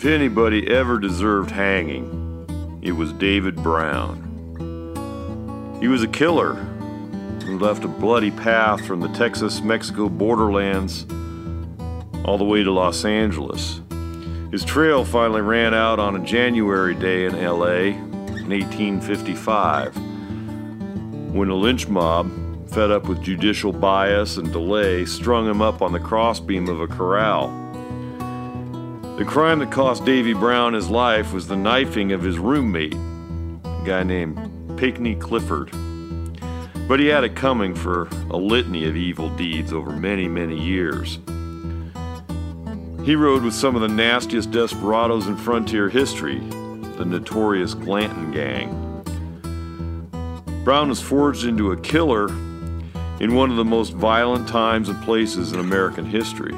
If anybody ever deserved hanging, it was David Brown. He was a killer who left a bloody path from the Texas Mexico borderlands all the way to Los Angeles. His trail finally ran out on a January day in LA in 1855 when a lynch mob, fed up with judicial bias and delay, strung him up on the crossbeam of a corral. The crime that cost Davy Brown his life was the knifing of his roommate, a guy named Pinckney Clifford. But he had it coming for a litany of evil deeds over many, many years. He rode with some of the nastiest desperados in frontier history, the notorious Glanton Gang. Brown was forged into a killer in one of the most violent times and places in American history.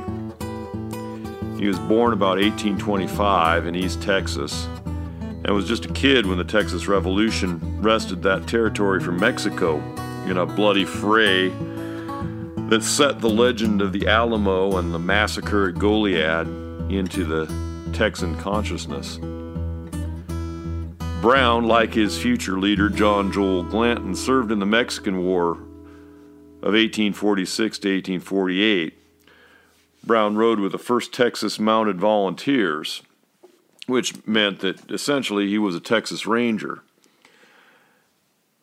He was born about 1825 in East Texas and was just a kid when the Texas Revolution wrested that territory from Mexico in a bloody fray that set the legend of the Alamo and the massacre at Goliad into the Texan consciousness. Brown, like his future leader John Joel Glanton, served in the Mexican War of 1846 to 1848. Brown rode with the 1st Texas Mounted Volunteers, which meant that essentially he was a Texas Ranger.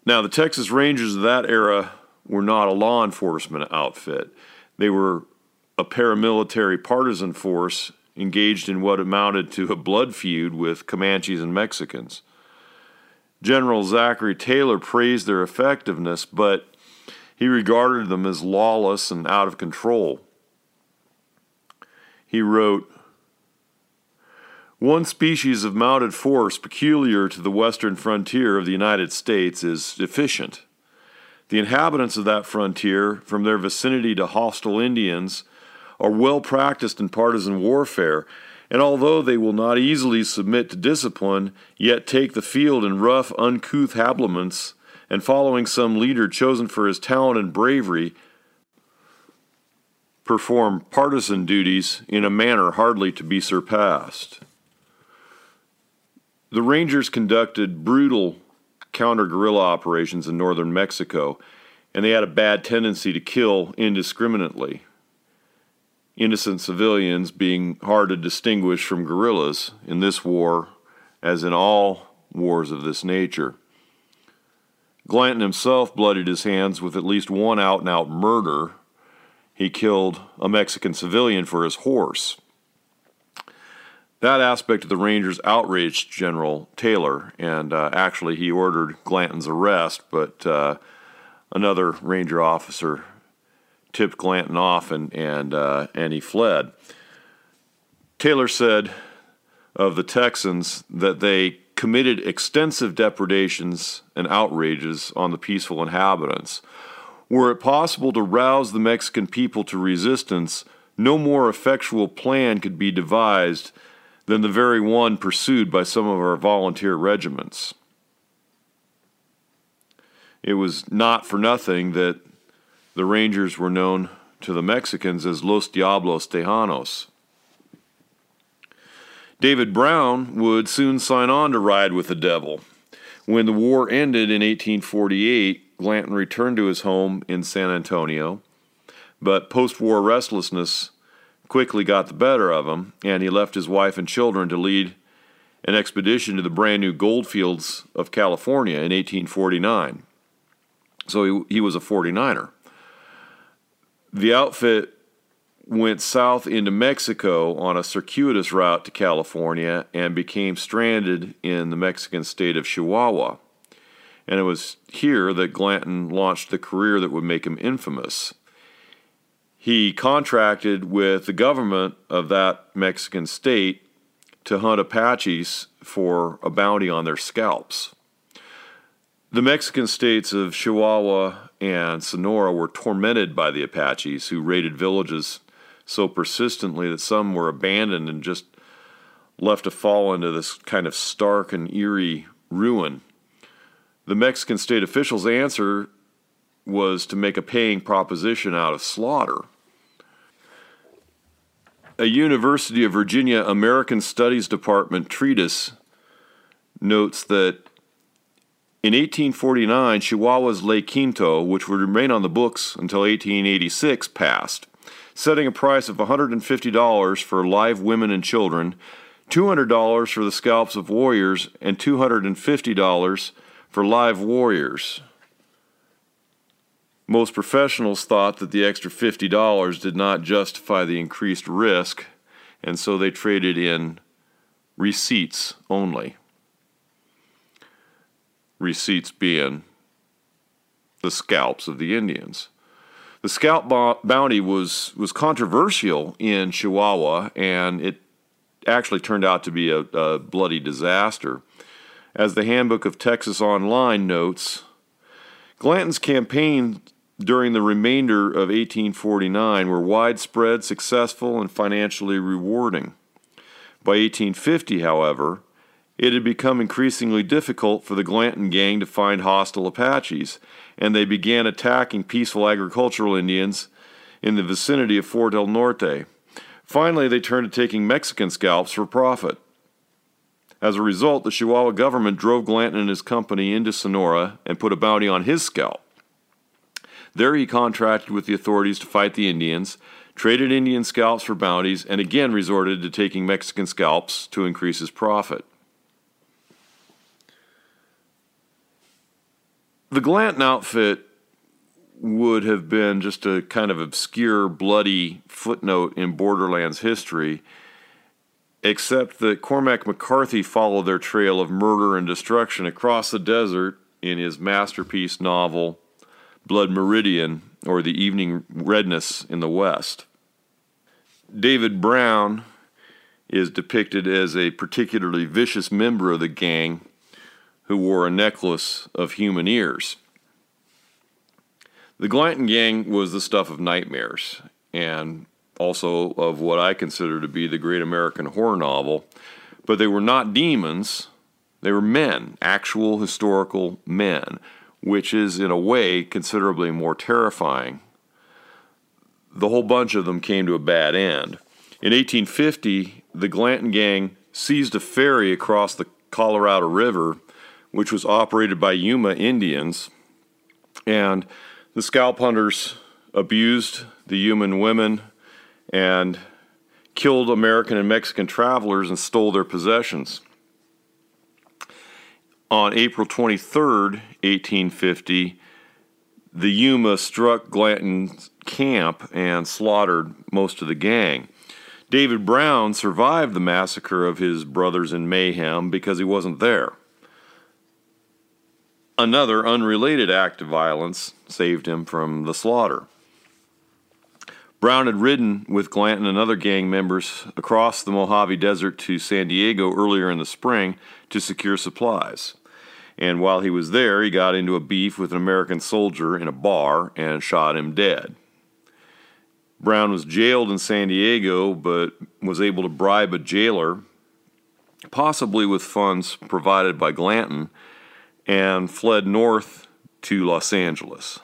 Now, the Texas Rangers of that era were not a law enforcement outfit. They were a paramilitary partisan force engaged in what amounted to a blood feud with Comanches and Mexicans. General Zachary Taylor praised their effectiveness, but he regarded them as lawless and out of control. He wrote, one species of mounted force peculiar to the western frontier of the United States is efficient. The inhabitants of that frontier, from their vicinity to hostile Indians, are well practiced in partisan warfare, and although they will not easily submit to discipline, yet take the field in rough, uncouth habiliments, and following some leader chosen for his talent and bravery, perform partisan duties in a manner hardly to be surpassed. The Rangers conducted brutal counter guerrilla operations in northern Mexico, and they had a bad tendency to kill indiscriminately innocent civilians being hard to distinguish from guerrillas in this war, as in all wars of this nature. Glanton himself bloodied his hands with at least one out and out murder. He killed a Mexican civilian for his horse. That aspect of the Rangers outraged General Taylor, and uh, actually he ordered Glanton's arrest, but uh, another Ranger officer tipped Glanton off and, and, uh, and he fled. Taylor said of the Texans that they committed extensive depredations and outrages on the peaceful inhabitants. Were it possible to rouse the Mexican people to resistance, no more effectual plan could be devised than the very one pursued by some of our volunteer regiments. It was not for nothing that the Rangers were known to the Mexicans as Los Diablos Tejanos. David Brown would soon sign on to ride with the devil. When the war ended in 1848, Glanton returned to his home in San Antonio, but post war restlessness quickly got the better of him, and he left his wife and children to lead an expedition to the brand new goldfields of California in 1849. So he, he was a 49er. The outfit went south into Mexico on a circuitous route to California and became stranded in the Mexican state of Chihuahua. And it was here that Glanton launched the career that would make him infamous. He contracted with the government of that Mexican state to hunt Apaches for a bounty on their scalps. The Mexican states of Chihuahua and Sonora were tormented by the Apaches, who raided villages so persistently that some were abandoned and just left to fall into this kind of stark and eerie ruin. The Mexican state officials' answer was to make a paying proposition out of slaughter. a University of Virginia American Studies Department treatise notes that in 1849, Chihuahua's Ley Quinto, which would remain on the books until 1886, passed, setting a price of $150 for live women and children, $200 for the scalps of warriors, and $250 for live warriors. Most professionals thought that the extra $50 did not justify the increased risk, and so they traded in receipts only. Receipts being the scalps of the Indians. The scalp bounty was, was controversial in Chihuahua, and it actually turned out to be a, a bloody disaster. As the Handbook of Texas Online notes, Glanton's campaign during the remainder of 1849 were widespread, successful, and financially rewarding. By 1850, however, it had become increasingly difficult for the Glanton gang to find hostile Apaches, and they began attacking peaceful agricultural Indians in the vicinity of Fort El Norte. Finally, they turned to taking Mexican scalps for profit. As a result, the Chihuahua government drove Glanton and his company into Sonora and put a bounty on his scalp. There he contracted with the authorities to fight the Indians, traded Indian scalps for bounties, and again resorted to taking Mexican scalps to increase his profit. The Glanton outfit would have been just a kind of obscure, bloody footnote in Borderlands history, except that Cormac McCarthy followed their trail of murder and destruction across the desert in his masterpiece novel, blood meridian or the evening redness in the west. David Brown is depicted as a particularly vicious member of the gang who wore a necklace of human ears. The Glanton gang was the stuff of nightmares and also of what I consider to be the great American horror novel, but they were not demons, they were men, actual historical men which is in a way considerably more terrifying. The whole bunch of them came to a bad end. In 1850, the Glanton gang seized a ferry across the Colorado River, which was operated by Yuma Indians, and the scalp hunters abused the Yuman women and killed American and Mexican travelers and stole their possessions. On April 23, 1850, the Yuma struck Glanton's camp and slaughtered most of the gang. David Brown survived the massacre of his brothers in mayhem because he wasn't there. Another unrelated act of violence saved him from the slaughter. Brown had ridden with Glanton and other gang members across the Mojave Desert to San Diego earlier in the spring to secure supplies. And while he was there, he got into a beef with an American soldier in a bar and shot him dead. Brown was jailed in San Diego, but was able to bribe a jailer, possibly with funds provided by Glanton, and fled north to Los Angeles.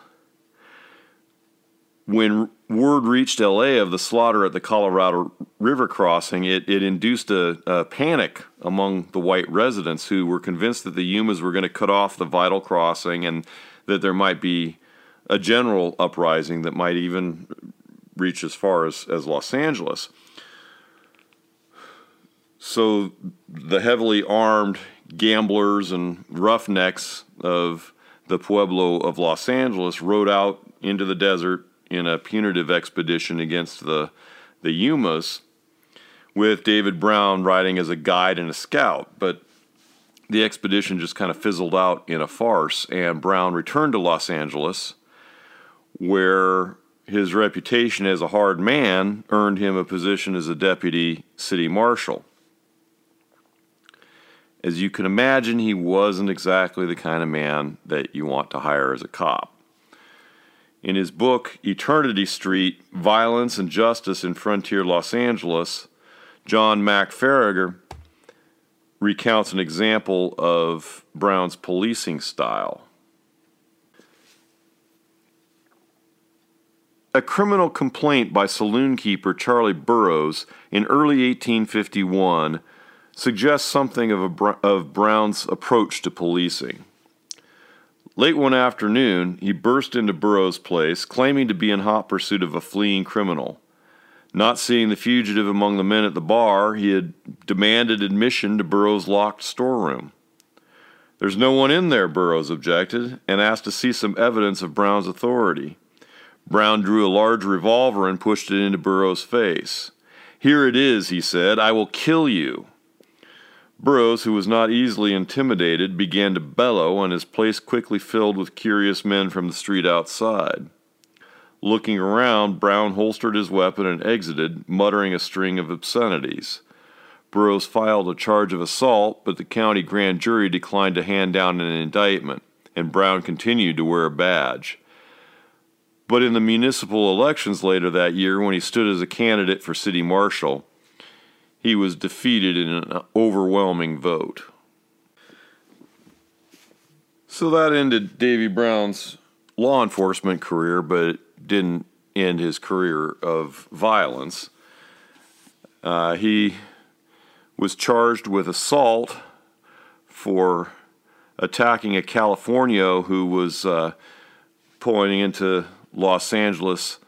When word reached LA of the slaughter at the Colorado River crossing, it, it induced a, a, panic among the white residents who were convinced that the Yumas were going to cut off the vital crossing and that there might be a general uprising that might even reach as far as, as Los Angeles. So the heavily armed gamblers and roughnecks of the Pueblo of Los Angeles rode out into the desert in a punitive expedition against the, the Yumas, with David Brown riding as a guide and a scout. But the expedition just kind of fizzled out in a farce, and Brown returned to Los Angeles, where his reputation as a hard man earned him a position as a deputy city marshal. As you can imagine, he wasn't exactly the kind of man that you want to hire as a cop. In his book, Eternity Street Violence and Justice in Frontier Los Angeles, John Mack Faragher recounts an example of Brown's policing style. a criminal complaint by saloon keeper Charlie Burroughs in early 1851 suggests something of, of Brown's approach to policing. Late one afternoon, he burst into Burroughs' place, claiming to be in hot pursuit of a fleeing criminal. Not seeing the fugitive among the men at the bar, he had demanded admission to Burroughs' locked storeroom. There's no one in there, Burroughs objected, and asked to see some evidence of Brown's authority. Brown drew a large revolver and pushed it into Burroughs' face. Here it is, he said. I will kill you. Burroughs, who was not easily intimidated, began to bellow, and his place quickly filled with curious men from the street outside. Looking around, Brown holstered his weapon and exited, muttering a string of obscenities. Burroughs filed a charge of assault, but the county grand jury declined to hand down an indictment, and Brown continued to wear a badge. But in the municipal elections later that year, when he stood as a candidate for city marshal, he was defeated in an overwhelming vote. So that ended Davy Brown's law enforcement career, but it didn't end his career of violence. Uh, he was charged with assault for attacking a Californio who was uh, pulling into Los Angeles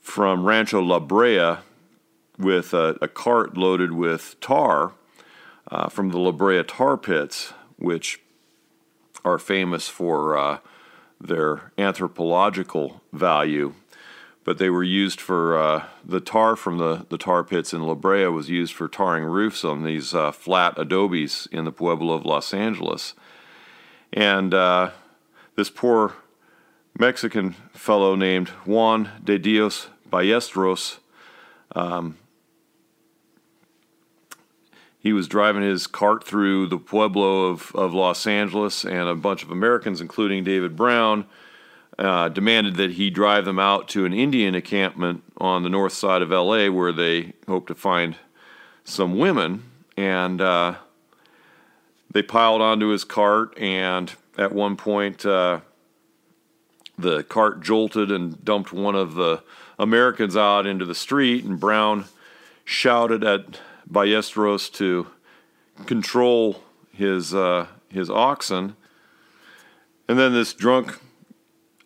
from Rancho La Brea with a, a cart loaded with tar uh, from the La Brea tar pits, which are famous for uh, their anthropological value. But they were used for uh, the tar from the, the tar pits in La Brea was used for tarring roofs on these uh, flat adobes in the Pueblo of Los Angeles. And uh, this poor Mexican fellow named Juan de Dios Ballesteros um, he was driving his cart through the pueblo of, of Los Angeles, and a bunch of Americans, including David Brown, uh, demanded that he drive them out to an Indian encampment on the north side of LA where they hoped to find some women. And uh, they piled onto his cart, and at one point, uh, the cart jolted and dumped one of the Americans out into the street, and Brown shouted at Ballesteros to control his uh, his oxen, and then this drunk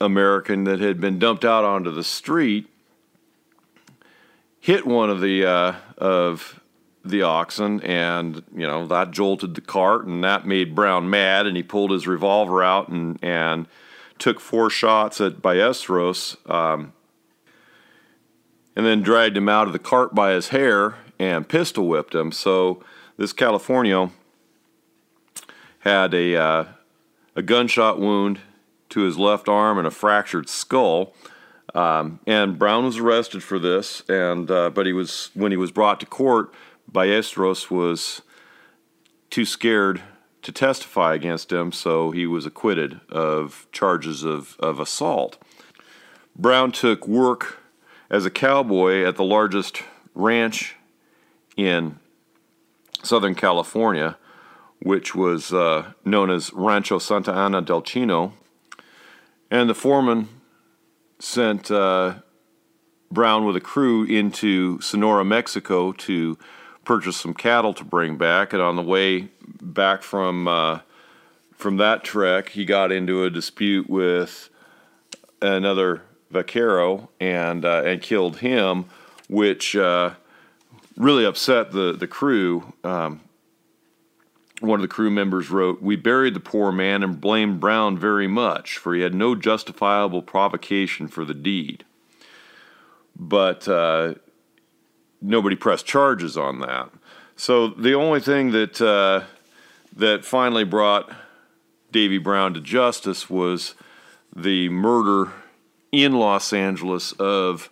American that had been dumped out onto the street hit one of the uh, of the oxen, and you know that jolted the cart, and that made Brown mad, and he pulled his revolver out and and took four shots at Ballesteros, um, and then dragged him out of the cart by his hair and pistol whipped him. So this Californio had a uh, a gunshot wound to his left arm and a fractured skull. Um, and Brown was arrested for this, and uh, but he was when he was brought to court, Ballesteros was too scared to testify against him, so he was acquitted of charges of, of assault. Brown took work as a cowboy at the largest ranch in Southern California, which was uh, known as Rancho Santa Ana del Chino. And the foreman sent uh, Brown with a crew into Sonora, Mexico to purchase some cattle to bring back. And on the way back from uh, from that trek, he got into a dispute with another vaquero and uh, and killed him, which uh, really upset the the crew. Um, one of the crew members wrote, "We buried the poor man and blamed Brown very much, for he had no justifiable provocation for the deed." But uh, nobody pressed charges on that. So the only thing that uh, that finally brought Davy Brown to justice was the murder in Los Angeles of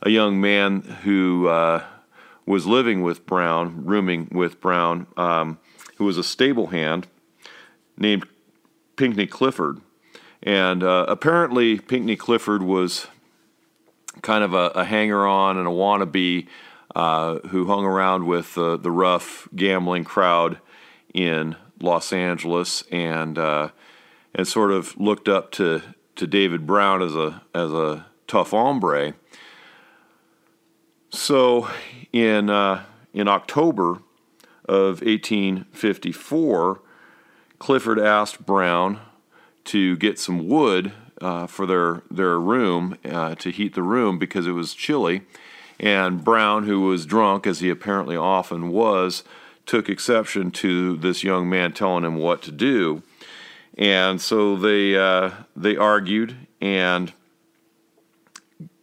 a young man who uh, was living with Brown, rooming with Brown, um, who was a stable hand named Pinckney Clifford. And uh, apparently, Pinckney Clifford was kind of a, a hanger on and a wannabe uh, who hung around with uh, the rough gambling crowd in Los Angeles and uh, and sort of looked up to, to David Brown as a as a tough hombre. So in uh, in October of 1854, Clifford asked Brown to get some wood uh, for their their room uh, to heat the room because it was chilly. And Brown, who was drunk as he apparently often was, took exception to this young man telling him what to do. And so they uh, they argued, and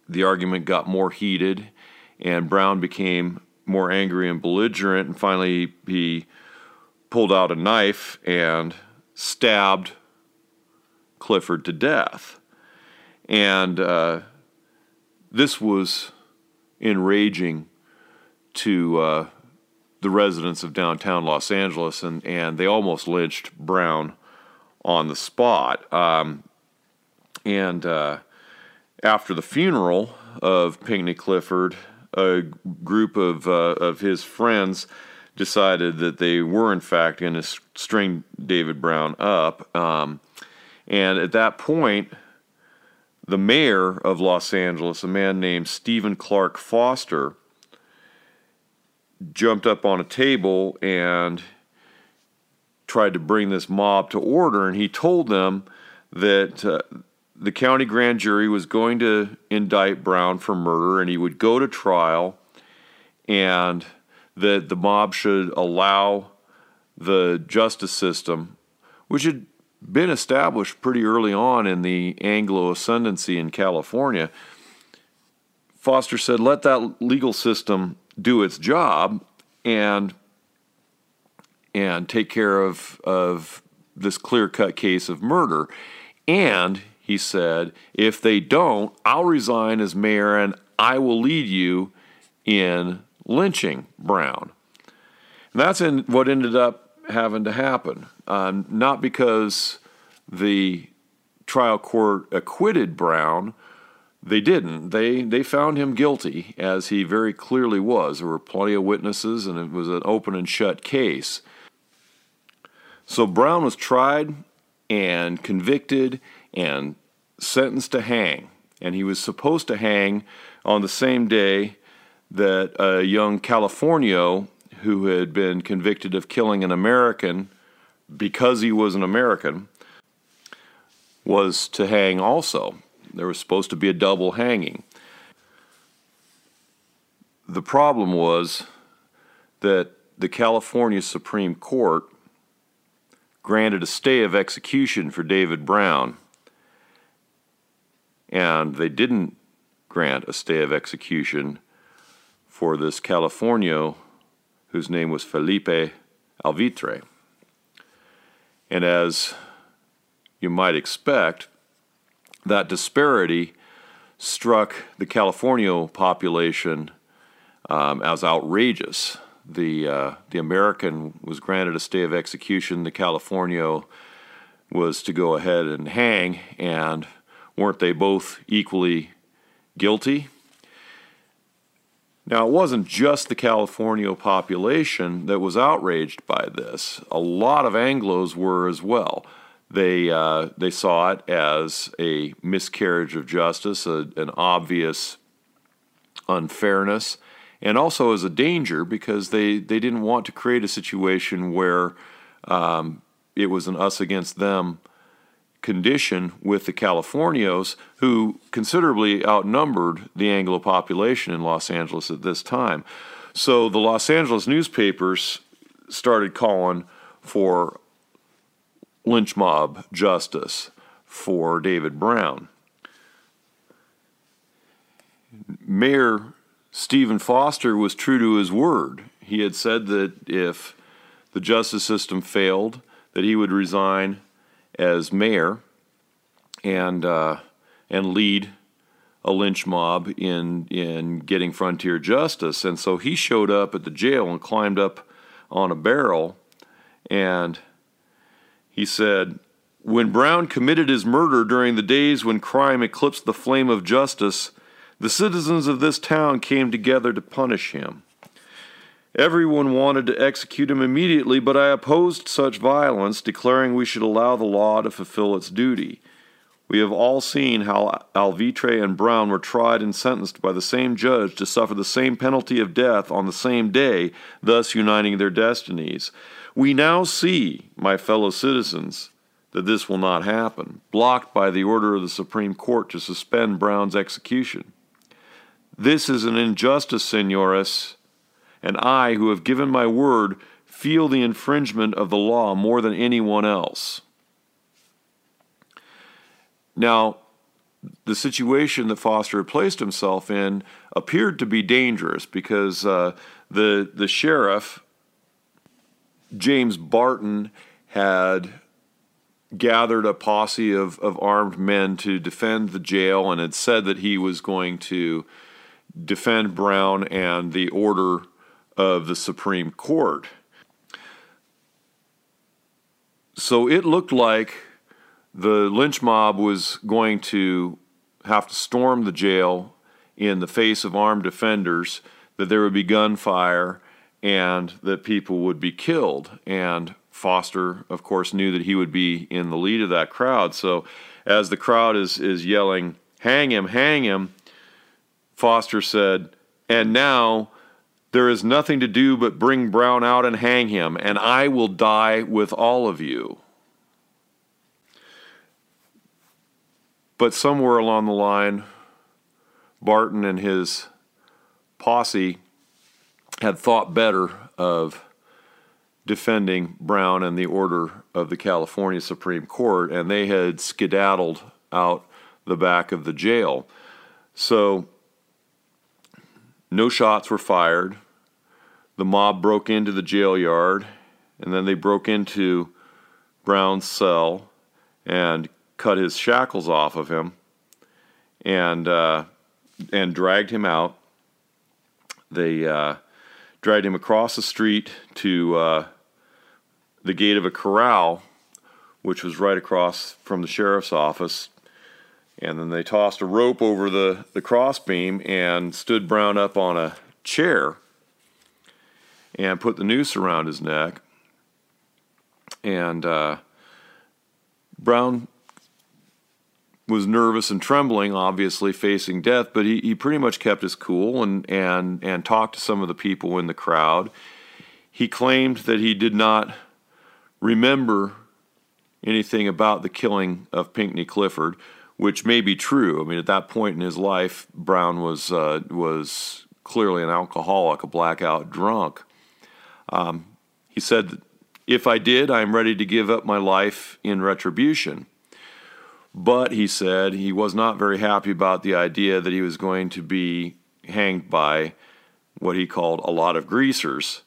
the argument got more heated, and Brown became more angry and belligerent, and finally he pulled out a knife and stabbed Clifford to death. And uh, this was enraging to uh, the residents of downtown Los Angeles, and, and they almost lynched Brown on the spot. Um, and uh, after the funeral of Pinckney Clifford, a group of, uh, of his friends decided that they were, in fact, going to string David Brown up. Um, and at that point, the mayor of Los Angeles, a man named Stephen Clark Foster, jumped up on a table and tried to bring this mob to order. And he told them that uh, the county grand jury was going to indict Brown for murder and he would go to trial and that the mob should allow the justice system, which had been established pretty early on in the Anglo ascendancy in California. Foster said, let that legal system do its job and and take care of of this clear cut case of murder. And he said, if they don't, I'll resign as mayor and I will lead you in lynching Brown. And that's in what ended up having to happen. Um, not because the trial court acquitted Brown, they didn't. They they found him guilty, as he very clearly was. There were plenty of witnesses, and it was an open and shut case. So Brown was tried and convicted and sentenced to hang, and he was supposed to hang on the same day that a young Californio who had been convicted of killing an American because he was an American was to hang also. There was supposed to be a double hanging. The problem was that the California Supreme Court granted a stay of execution for David Brown, and they didn't grant a stay of execution for this Californio whose name was Felipe Alvitre. And as you might expect, that disparity struck the Californio population um, as outrageous. The, uh, the American was granted a stay of execution, the Californio was to go ahead and hang, and weren't they both equally guilty? Now, it wasn't just the Californio population that was outraged by this. A lot of Anglos were as well. They, uh, they saw it as a miscarriage of justice, a, an obvious unfairness, and also as a danger because they, they didn't want to create a situation where um, it was an us against them condition with the Californios, who considerably outnumbered the Anglo population in Los Angeles at this time. So the Los Angeles newspapers started calling for lynch mob justice for David Brown. Mayor Stephen Foster was true to his word. He had said that if the justice system failed, that he would resign as mayor and uh, and lead a lynch mob in in getting frontier justice. And so he showed up at the jail and climbed up on a barrel, and he said, "When Brown committed his murder during the days when crime eclipsed the flame of justice, the citizens of this town came together to punish him." Everyone wanted to execute him immediately, but I opposed such violence, declaring we should allow the law to fulfill its duty. We have all seen how Alvitre and Brown were tried and sentenced by the same judge to suffer the same penalty of death on the same day, thus uniting their destinies. We now see, my fellow citizens, that this will not happen, blocked by the order of the Supreme Court to suspend Brown's execution. This is an injustice, senores, and I, who have given my word, feel the infringement of the law more than anyone else. Now, the situation that Foster had placed himself in appeared to be dangerous because uh, the the sheriff James Barton had gathered a posse of, of armed men to defend the jail and had said that he was going to defend Brown and the order of the Supreme Court. So it looked like the lynch mob was going to have to storm the jail in the face of armed defenders, that there would be gunfire, and that people would be killed. And Foster, of course, knew that he would be in the lead of that crowd. So as the crowd is, is yelling, Hang him, hang him, Foster said, And now there is nothing to do but bring Brown out and hang him, and I will die with all of you. But somewhere along the line, Barton and his posse had thought better of defending Brown and the order of the California Supreme Court, and they had skedaddled out the back of the jail. So no shots were fired. The mob broke into the jail yard, and then they broke into Brown's cell and cut his shackles off of him and uh, and dragged him out. They uh, dragged him across the street to uh, the gate of a corral, which was right across from the sheriff's office. And then they tossed a rope over the, the crossbeam and stood Brown up on a chair and put the noose around his neck. And uh, Brown was nervous and trembling, obviously facing death, but he, he pretty much kept his cool and, and, and talked to some of the people in the crowd. He claimed that he did not remember anything about the killing of Pinckney Clifford, which may be true. I mean, at that point in his life, Brown was uh, was clearly an alcoholic, a blackout drunk. Um, he said, "If I did, I am ready to give up my life in retribution." But he said he was not very happy about the idea that he was going to be hanged by what he called a lot of greasers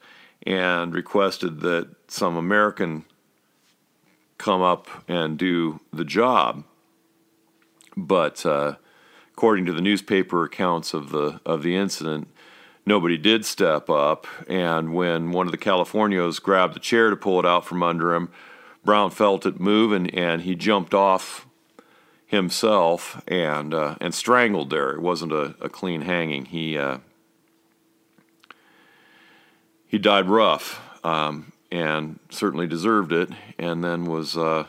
and requested that some American come up and do the job. But uh, according to the newspaper accounts of the of the incident, nobody did step up. And when one of the Californios grabbed the chair to pull it out from under him, Brown felt it move and, and he jumped off himself and uh, and strangled there. It wasn't a, a clean hanging. He uh, he died rough um, and certainly deserved it, and then was uh,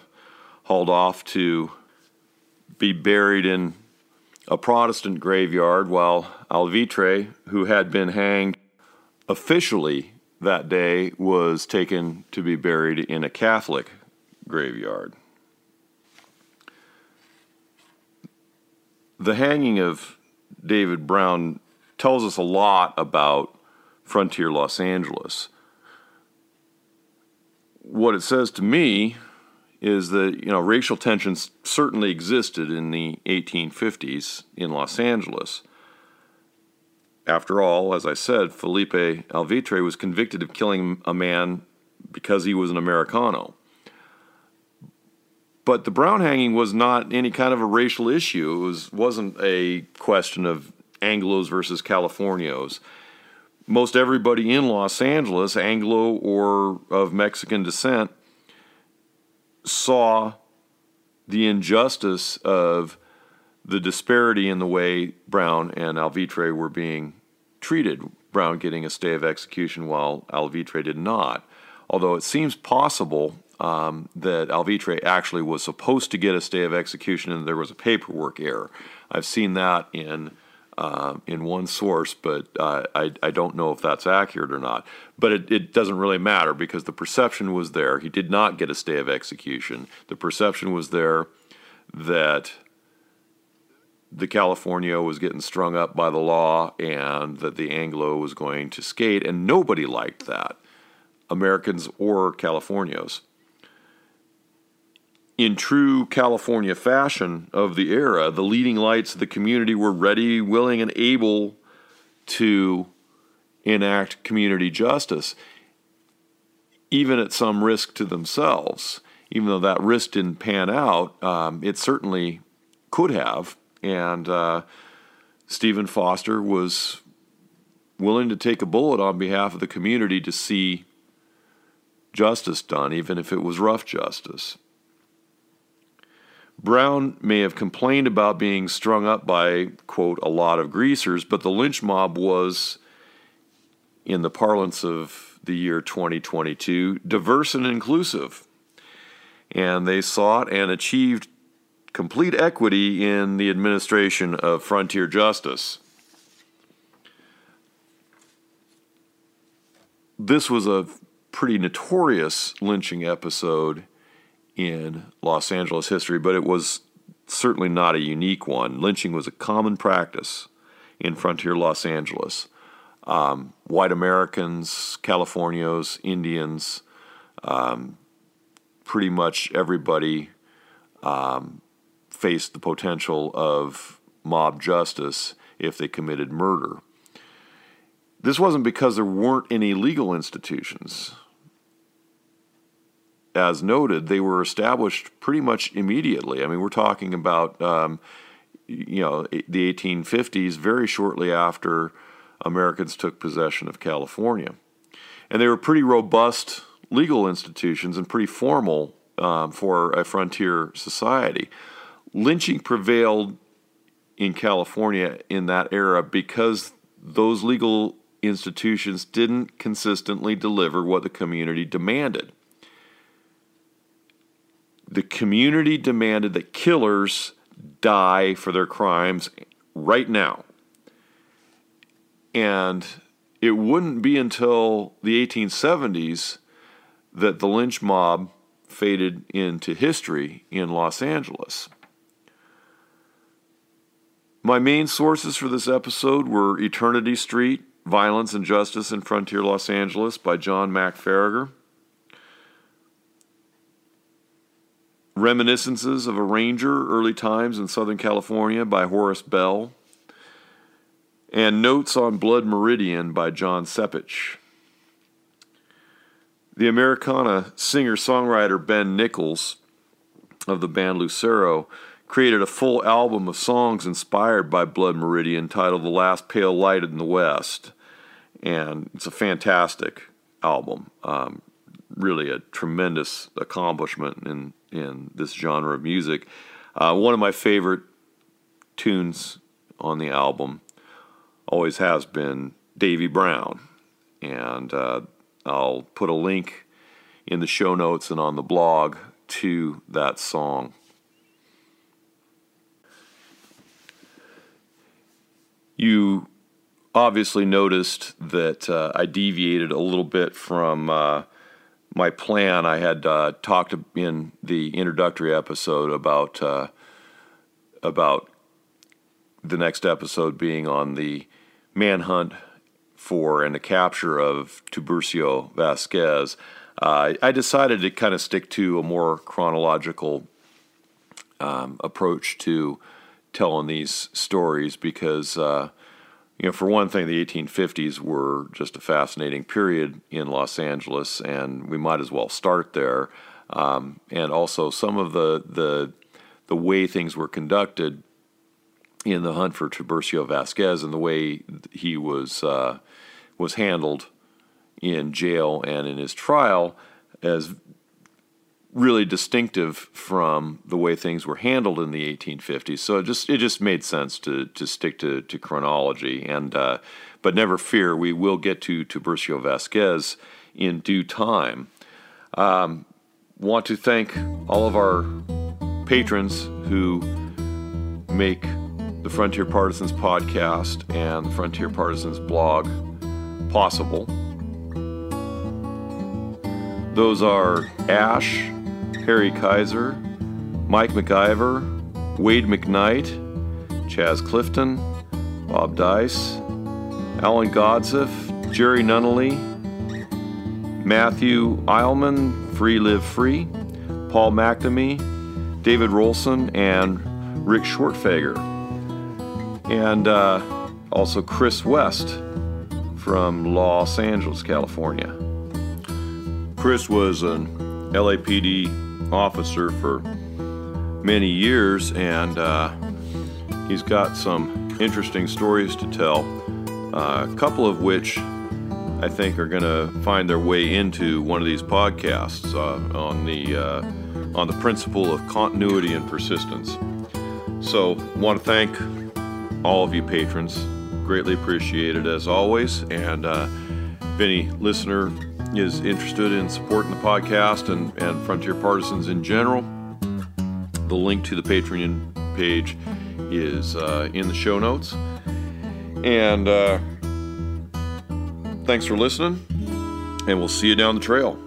hauled off to be buried in a Protestant graveyard, while Alvitre, who had been hanged officially that day, was taken to be buried in a Catholic graveyard. The hanging of David Brown tells us a lot about frontier Los Angeles. What it says to me is that you know racial tensions certainly existed in the 1850s in Los Angeles. After all, as I said, Felipe Alvitre was convicted of killing a man because he was an Americano. But the Brown hanging was not any kind of a racial issue. It was wasn't a question of Anglos versus Californios most everybody in Los Angeles, Anglo or of Mexican descent, saw the injustice of the disparity in the way Brown and Alvitre were being treated. Brown getting a stay of execution while Alvitre did not. Although it seems possible, um, that Alvitre actually was supposed to get a stay of execution and there was a paperwork error. I've seen that in uh, in one source, but uh, I, I don't know if that's accurate or not. But it, it doesn't really matter because the perception was there. He did not get a stay of execution. The perception was there that the Californio was getting strung up by the law and that the Anglo was going to skate, and nobody liked that, Americans or Californios. In true California fashion of the era, the leading lights of the community were ready, willing, and able to enact community justice, even at some risk to themselves. Even though that risk didn't pan out, um, it certainly could have and uh, Stephen Foster was willing to take a bullet on behalf of the community to see justice done, even if it was rough justice. Brown may have complained about being strung up by, quote, a lot of greasers, but the lynch mob was, in the parlance of the year 2022, diverse and inclusive. And they sought and achieved complete equity in the administration of frontier justice. This was a pretty notorious lynching episode in Los Angeles history, but it was certainly not a unique one. Lynching was a common practice in frontier Los Angeles. Um, white Americans, Californios, Indians, um, pretty much everybody um, faced the potential of mob justice if they committed murder. This wasn't because there weren't any legal institutions. As noted, they were established pretty much immediately. I mean, we're talking about, um, you know, the 1850s, very shortly after Americans took possession of California. And they were pretty robust legal institutions and pretty formal um, for a frontier society lynching prevailed in California in that era because those legal institutions didn't consistently deliver what the community demanded. The community demanded that killers die for their crimes right now. And it wouldn't be until the 1870s that the lynch mob faded into history in Los Angeles. My main sources for this episode were Eternity Street, Violence and Justice in Frontier Los Angeles by John Mack Reminiscences of a Ranger, Early Times in Southern California by Horace Bell, and Notes on Blood Meridian by John Sepich. The Americana singer songwriter Ben Nichols of the band Lucero created a full album of songs inspired by Blood Meridian titled The Last Pale Light in the West. And it's a fantastic album. Um, really a tremendous accomplishment in, in this genre of music. Uh, one of my favorite tunes on the album always has been Davy Brown. And uh, I'll put a link in the show notes and on the blog to that song. You obviously noticed that uh, I deviated a little bit from uh, my plan. I had uh, talked in the introductory episode about uh, about the next episode being on the manhunt for and the capture of Tiburcio Vasquez. Uh, I decided to kind of stick to a more chronological um, approach to telling these stories because, uh, you know, for one thing, the 1850s were just a fascinating period in Los Angeles, and we might as well start there. Um, and also, some of the, the the way things were conducted in the hunt for Tiburcio Vasquez and the way he was uh, was handled in jail and in his trial as really distinctive from the way things were handled in the 1850s. So it just it just made sense to to stick to, to chronology. And uh, but never fear, we will get to Tiburcio Vasquez in due time. Um, want to thank all of our patrons who make the Frontier Partisans podcast and the Frontier Partisans blog possible. Those are Ash, Harry Kaiser, Mike McIver, Wade McKnight, Chaz Clifton, Bob Dice, Alan Godsiff, Jerry Nunnally, Matthew Eilman, Free Live Free, Paul McNamee, David Rolson, and Rick Shortfager. And uh, also Chris West from Los Angeles, California. Chris was an LAPD officer for many years, and uh, he's got some interesting stories to tell, uh, a couple of which I think are going to find their way into one of these podcasts uh, on the uh, on the principle of continuity and persistence. So, want to thank all of you patrons. Greatly appreciated as always. And uh, if any listener is interested in supporting the podcast and, and Frontier Partisans in general, the link to the Patreon page is uh, in the show notes. And uh, thanks for listening, and we'll see you down the trail.